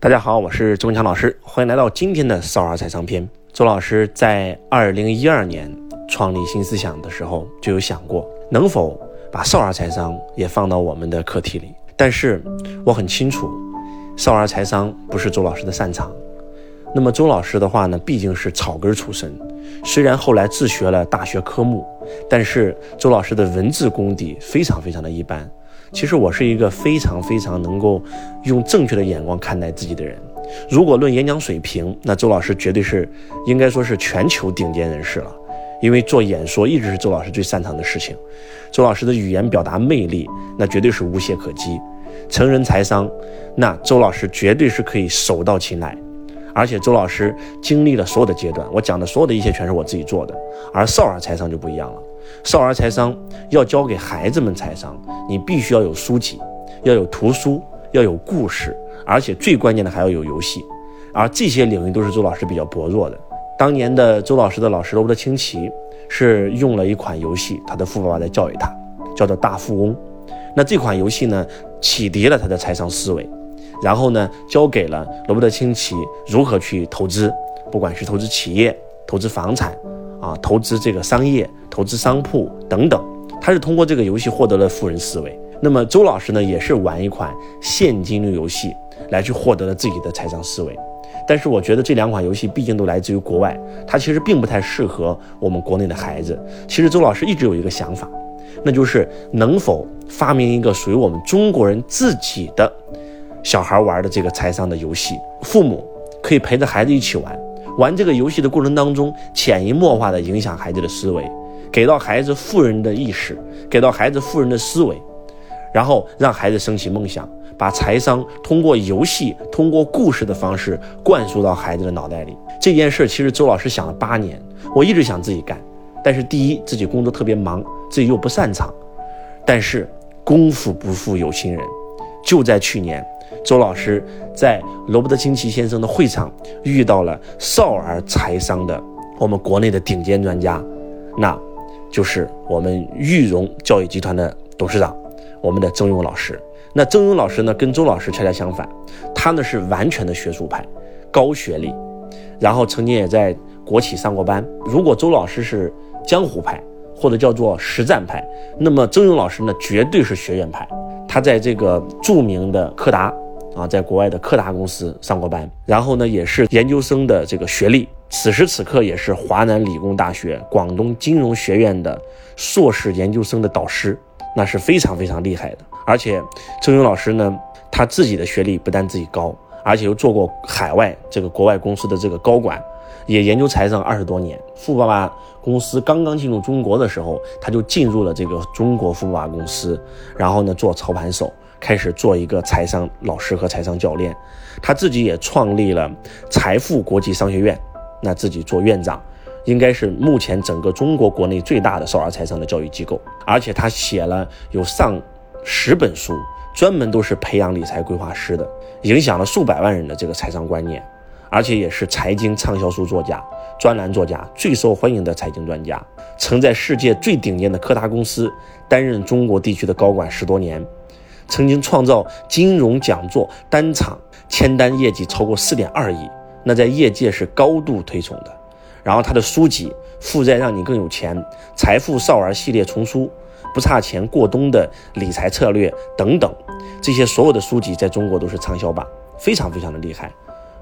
大家好，我是周文强老师，欢迎来到今天的少儿财商篇。周老师在二零一二年创立新思想的时候，就有想过能否把少儿财商也放到我们的课题里。但是我很清楚，少儿财商不是周老师的擅长。那么周老师的话呢，毕竟是草根出身，虽然后来自学了大学科目，但是周老师的文字功底非常非常的一般。其实我是一个非常非常能够用正确的眼光看待自己的人。如果论演讲水平，那周老师绝对是应该说是全球顶尖人士了。因为做演说一直是周老师最擅长的事情。周老师的语言表达魅力，那绝对是无懈可击。成人财商，那周老师绝对是可以手到擒来。而且周老师经历了所有的阶段，我讲的所有的一切全是我自己做的。而少儿财商就不一样了。少儿财商要教给孩子们财商，你必须要有书籍，要有图书，要有故事，而且最关键的还要有游戏。而这些领域都是周老师比较薄弱的。当年的周老师的老师罗伯特清崎是用了一款游戏，他的富爸爸在教育他，叫做大富翁。那这款游戏呢，启迪了他的财商思维，然后呢，教给了罗伯特清崎如何去投资，不管是投资企业、投资房产。啊，投资这个商业，投资商铺等等，他是通过这个游戏获得了富人思维。那么周老师呢，也是玩一款现金流游戏来去获得了自己的财商思维。但是我觉得这两款游戏毕竟都来自于国外，它其实并不太适合我们国内的孩子。其实周老师一直有一个想法，那就是能否发明一个属于我们中国人自己的小孩玩的这个财商的游戏，父母可以陪着孩子一起玩。玩这个游戏的过程当中，潜移默化的影响孩子的思维，给到孩子富人的意识，给到孩子富人的思维，然后让孩子升起梦想，把财商通过游戏、通过故事的方式灌输到孩子的脑袋里。这件事其实周老师想了八年，我一直想自己干，但是第一自己工作特别忙，自己又不擅长，但是功夫不负有心人，就在去年。周老师在罗伯特清崎先生的会场遇到了少儿财商的我们国内的顶尖专家，那就是我们玉荣教育集团的董事长，我们的曾勇老师。那曾勇老师呢，跟周老师恰恰相反，他呢是完全的学术派，高学历，然后曾经也在国企上过班。如果周老师是江湖派或者叫做实战派，那么曾勇老师呢绝对是学院派，他在这个著名的柯达。啊，在国外的柯达公司上过班，然后呢，也是研究生的这个学历，此时此刻也是华南理工大学广东金融学院的硕士研究生的导师，那是非常非常厉害的。而且，周勇老师呢，他自己的学历不但自己高，而且又做过海外这个国外公司的这个高管，也研究财商二十多年。富爸爸公司刚刚进入中国的时候，他就进入了这个中国富爸爸公司，然后呢，做操盘手。开始做一个财商老师和财商教练，他自己也创立了财富国际商学院，那自己做院长，应该是目前整个中国国内最大的少儿财商的教育机构。而且他写了有上十本书，专门都是培养理财规划师的，影响了数百万人的这个财商观念，而且也是财经畅销书作家、专栏作家，最受欢迎的财经专家，曾在世界最顶尖的柯达公司担任中国地区的高管十多年。曾经创造金融讲座单场签单业绩超过四点二亿，那在业界是高度推崇的。然后他的书籍《负债让你更有钱》《财富少儿系列丛书》《不差钱过冬的理财策略》等等，这些所有的书籍在中国都是畅销榜，非常非常的厉害，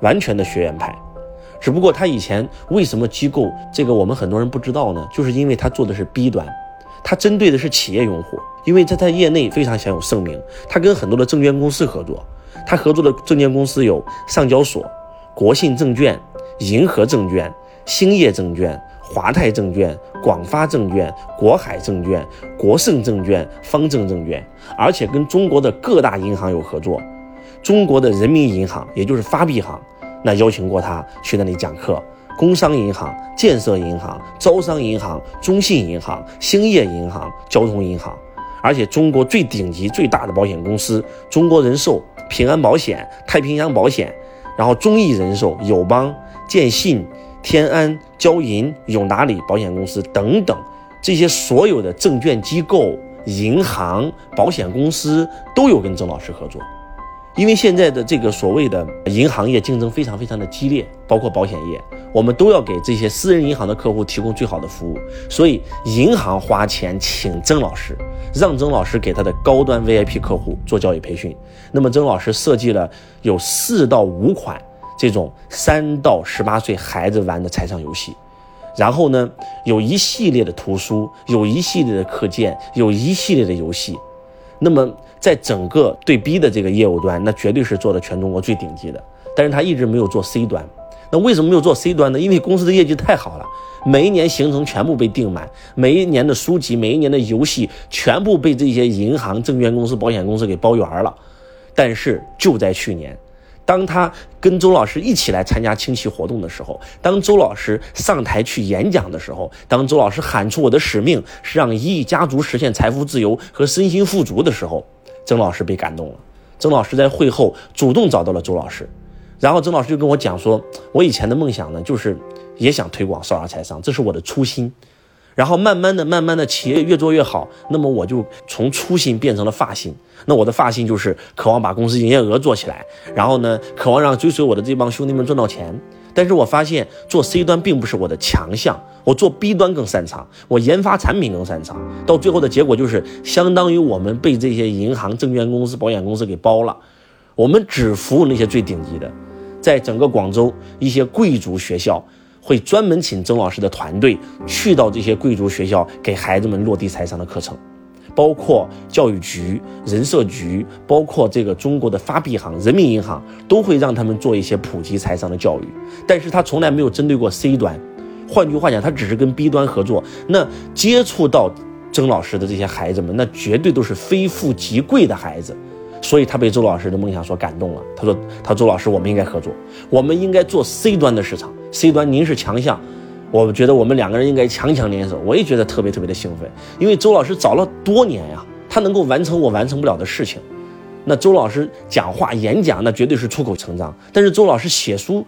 完全的学院派。只不过他以前为什么机构这个我们很多人不知道呢？就是因为他做的是 B 端。他针对的是企业用户，因为他在业内非常享有盛名。他跟很多的证券公司合作，他合作的证券公司有上交所、国信证券、银河证券、兴业证券、华泰证券、广发证券、国海证券、国盛证券、方正证券，而且跟中国的各大银行有合作。中国的人民银行，也就是发币行，那邀请过他去那里讲课。工商银行、建设银行、招商银行、中信银行、兴业银行、交通银行，而且中国最顶级、最大的保险公司——中国人寿、平安保险、太平洋保险，然后中意人寿、友邦、建信、天安、交银、永达里保险公司等等，这些所有的证券机构、银行、保险公司都有跟曾老师合作。因为现在的这个所谓的银行业竞争非常非常的激烈，包括保险业，我们都要给这些私人银行的客户提供最好的服务，所以银行花钱请曾老师，让曾老师给他的高端 VIP 客户做教育培训。那么曾老师设计了有四到五款这种三到十八岁孩子玩的财商游戏，然后呢，有一系列的图书，有一系列的课件，有一系列的游戏，那么。在整个对 B 的这个业务端，那绝对是做的全中国最顶级的。但是他一直没有做 C 端，那为什么没有做 C 端呢？因为公司的业绩太好了，每一年行程全部被订满，每一年的书籍、每一年的游戏全部被这些银行、证券公司、保险公司给包圆了。但是就在去年。当他跟周老师一起来参加亲戚活动的时候，当周老师上台去演讲的时候，当周老师喊出我的使命是让一亿家族实现财富自由和身心富足的时候，曾老师被感动了。曾老师在会后主动找到了周老师，然后曾老师就跟我讲说：“我以前的梦想呢，就是也想推广少儿财商，这是我的初心。”然后慢慢的、慢慢的，企业越做越好，那么我就从初心变成了发心。那我的发心就是渴望把公司营业额做起来，然后呢，渴望让追随我的这帮兄弟们赚到钱。但是我发现做 C 端并不是我的强项，我做 B 端更擅长，我研发产品更擅长。到最后的结果就是，相当于我们被这些银行、证券公司、保险公司给包了，我们只服务那些最顶级的，在整个广州一些贵族学校。会专门请曾老师的团队去到这些贵族学校，给孩子们落地财商的课程，包括教育局、人社局，包括这个中国的发币行、人民银行，都会让他们做一些普及财商的教育。但是他从来没有针对过 C 端，换句话讲，他只是跟 B 端合作。那接触到曾老师的这些孩子们，那绝对都是非富即贵的孩子。所以他被周老师的梦想所感动了。他说：“他周老师，我们应该合作，我们应该做 C 端的市场。C 端您是强项，我觉得我们两个人应该强强联手。”我也觉得特别特别的兴奋，因为周老师找了多年呀，他能够完成我完成不了的事情。那周老师讲话演讲，那绝对是出口成章。但是周老师写书，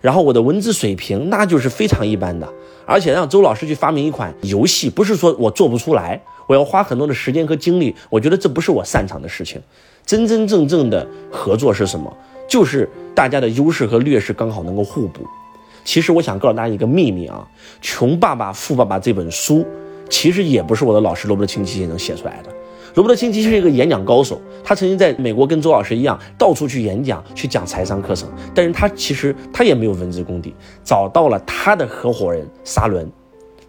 然后我的文字水平那就是非常一般的。而且让周老师去发明一款游戏，不是说我做不出来，我要花很多的时间和精力。我觉得这不是我擅长的事情。真真正正的合作是什么？就是大家的优势和劣势刚好能够互补。其实我想告诉大家一个秘密啊，《穷爸爸富爸爸》这本书，其实也不是我的老师罗伯特清崎先生写出来的。罗伯特清崎是一个演讲高手，他曾经在美国跟周老师一样到处去演讲，去讲财商课程。但是他其实他也没有文字功底，找到了他的合伙人沙伦。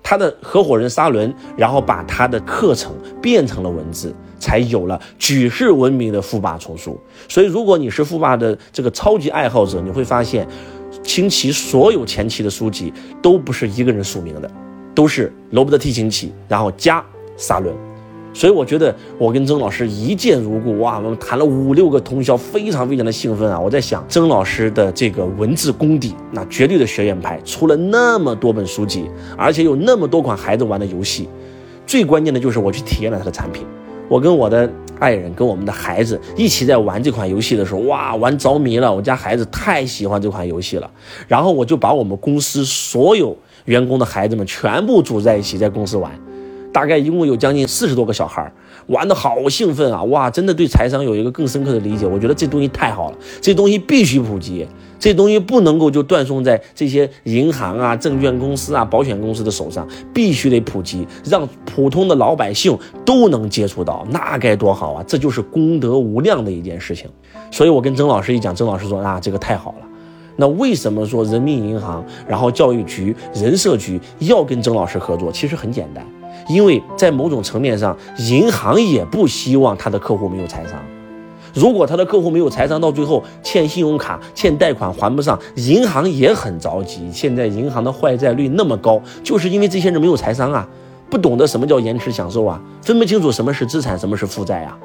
他的合伙人沙伦，然后把他的课程变成了文字，才有了举世闻名的富爸丛书。所以，如果你是富爸的这个超级爱好者，你会发现，清奇所有前期的书籍都不是一个人署名的，都是罗伯特 T 清奇，然后加沙伦。所以我觉得我跟曾老师一见如故哇，我们谈了五六个通宵，非常非常的兴奋啊！我在想曾老师的这个文字功底，那绝对的学院派，出了那么多本书籍，而且有那么多款孩子玩的游戏，最关键的就是我去体验了他的产品。我跟我的爱人跟我们的孩子一起在玩这款游戏的时候，哇，玩着迷了！我家孩子太喜欢这款游戏了，然后我就把我们公司所有员工的孩子们全部组在一起在公司玩。大概一共有将近四十多个小孩玩的好兴奋啊！哇，真的对财商有一个更深刻的理解。我觉得这东西太好了，这东西必须普及，这东西不能够就断送在这些银行啊、证券公司啊、保险公司的手上，必须得普及，让普通的老百姓都能接触到，那该多好啊！这就是功德无量的一件事情。所以我跟曾老师一讲，曾老师说啊，这个太好了。那为什么说人民银行、然后教育局、人社局要跟曾老师合作？其实很简单。因为在某种层面上，银行也不希望他的客户没有财商。如果他的客户没有财商，到最后欠信用卡、欠贷款还不上，银行也很着急。现在银行的坏债率那么高，就是因为这些人没有财商啊，不懂得什么叫延迟享受啊，分不清楚什么是资产，什么是负债啊。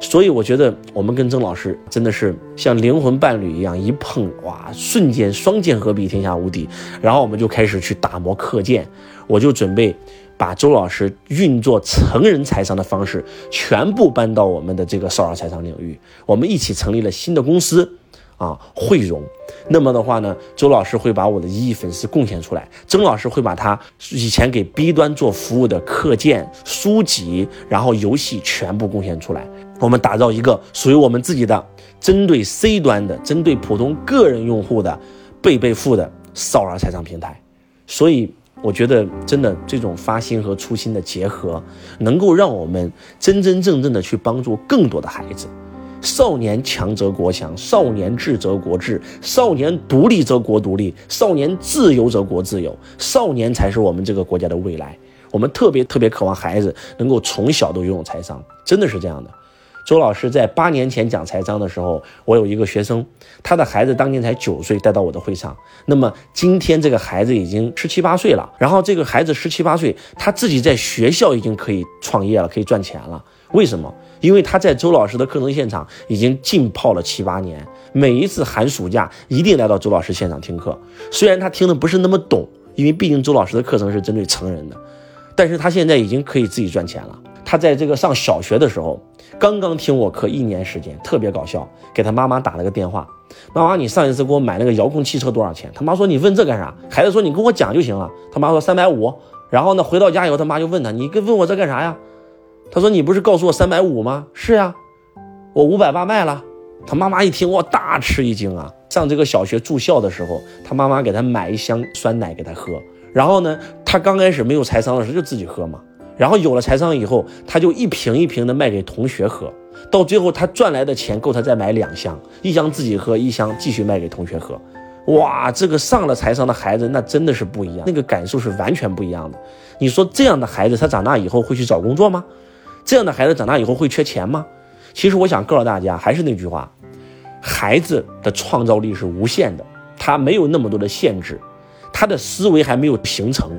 所以我觉得我们跟曾老师真的是像灵魂伴侣一样，一碰哇，瞬间双剑合璧，天下无敌。然后我们就开始去打磨课件，我就准备。把周老师运作成人财商的方式全部搬到我们的这个少儿财商领域，我们一起成立了新的公司，啊，汇融。那么的话呢，周老师会把我的一亿粉丝贡献出来，曾老师会把他以前给 B 端做服务的课件、书籍，然后游戏全部贡献出来。我们打造一个属于我们自己的、针对 C 端的、针对普通个人用户的贝贝付的少儿财商平台。所以，我觉得真的这种发心和初心的结合，能够让我们真真正正的去帮助更多的孩子。少年强则国强，少年智则国智，少年独立则国独立，少年自由则国自由，少年才是我们这个国家的未来。我们特别特别渴望孩子能够从小都拥有财商，真的是这样的。周老师在八年前讲财商的时候，我有一个学生，他的孩子当年才九岁，带到我的会上。那么今天这个孩子已经十七八岁了，然后这个孩子十七八岁，他自己在学校已经可以创业了，可以赚钱了。为什么？因为他在周老师的课程现场已经浸泡了七八年，每一次寒暑假一定来到周老师现场听课。虽然他听的不是那么懂，因为毕竟周老师的课程是针对成人的，但是他现在已经可以自己赚钱了。他在这个上小学的时候。刚刚听我课一年时间，特别搞笑。给他妈妈打了个电话，妈妈，你上一次给我买那个遥控汽车多少钱？他妈说你问这干啥？孩子说你跟我讲就行了。他妈说三百五。然后呢，回到家以后，他妈就问他，你跟问我这干啥呀？他说你不是告诉我三百五吗？是呀，我五百八卖了。他妈妈一听，哇，大吃一惊啊！上这个小学住校的时候，他妈妈给他买一箱酸奶给他喝。然后呢，他刚开始没有财商的时候就自己喝嘛。然后有了财商以后，他就一瓶一瓶的卖给同学喝，到最后他赚来的钱够他再买两箱，一箱自己喝，一箱继续卖给同学喝。哇，这个上了财商的孩子，那真的是不一样，那个感受是完全不一样的。你说这样的孩子，他长大以后会去找工作吗？这样的孩子长大以后会缺钱吗？其实我想告诉大家，还是那句话，孩子的创造力是无限的，他没有那么多的限制。他的思维还没有形成，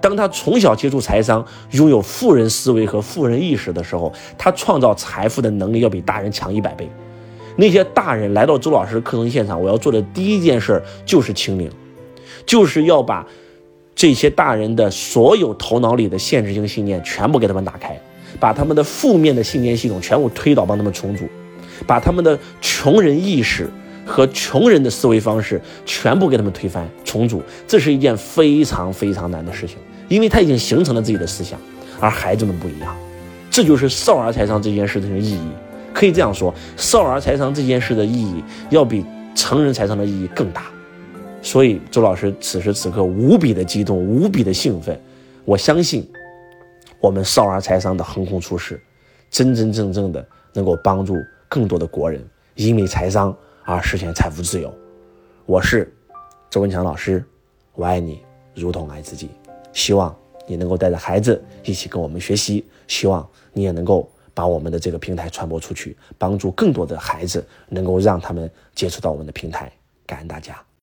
当他从小接触财商，拥有富人思维和富人意识的时候，他创造财富的能力要比大人强一百倍。那些大人来到周老师课程现场，我要做的第一件事就是清零，就是要把这些大人的所有头脑里的限制性信念全部给他们打开，把他们的负面的信念系统全部推倒，帮他们重组，把他们的穷人意识。和穷人的思维方式全部给他们推翻重组，这是一件非常非常难的事情，因为他已经形成了自己的思想，而孩子们不一样，这就是少儿财商这件事情的意义。可以这样说，少儿财商这件事的意义要比成人财商的意义更大。所以，周老师此时此刻无比的激动，无比的兴奋。我相信，我们少儿财商的横空出世，真真正正的能够帮助更多的国人，因为财商。而实现财富自由，我是周文强老师，我爱你如同爱自己，希望你能够带着孩子一起跟我们学习，希望你也能够把我们的这个平台传播出去，帮助更多的孩子能够让他们接触到我们的平台，感恩大家。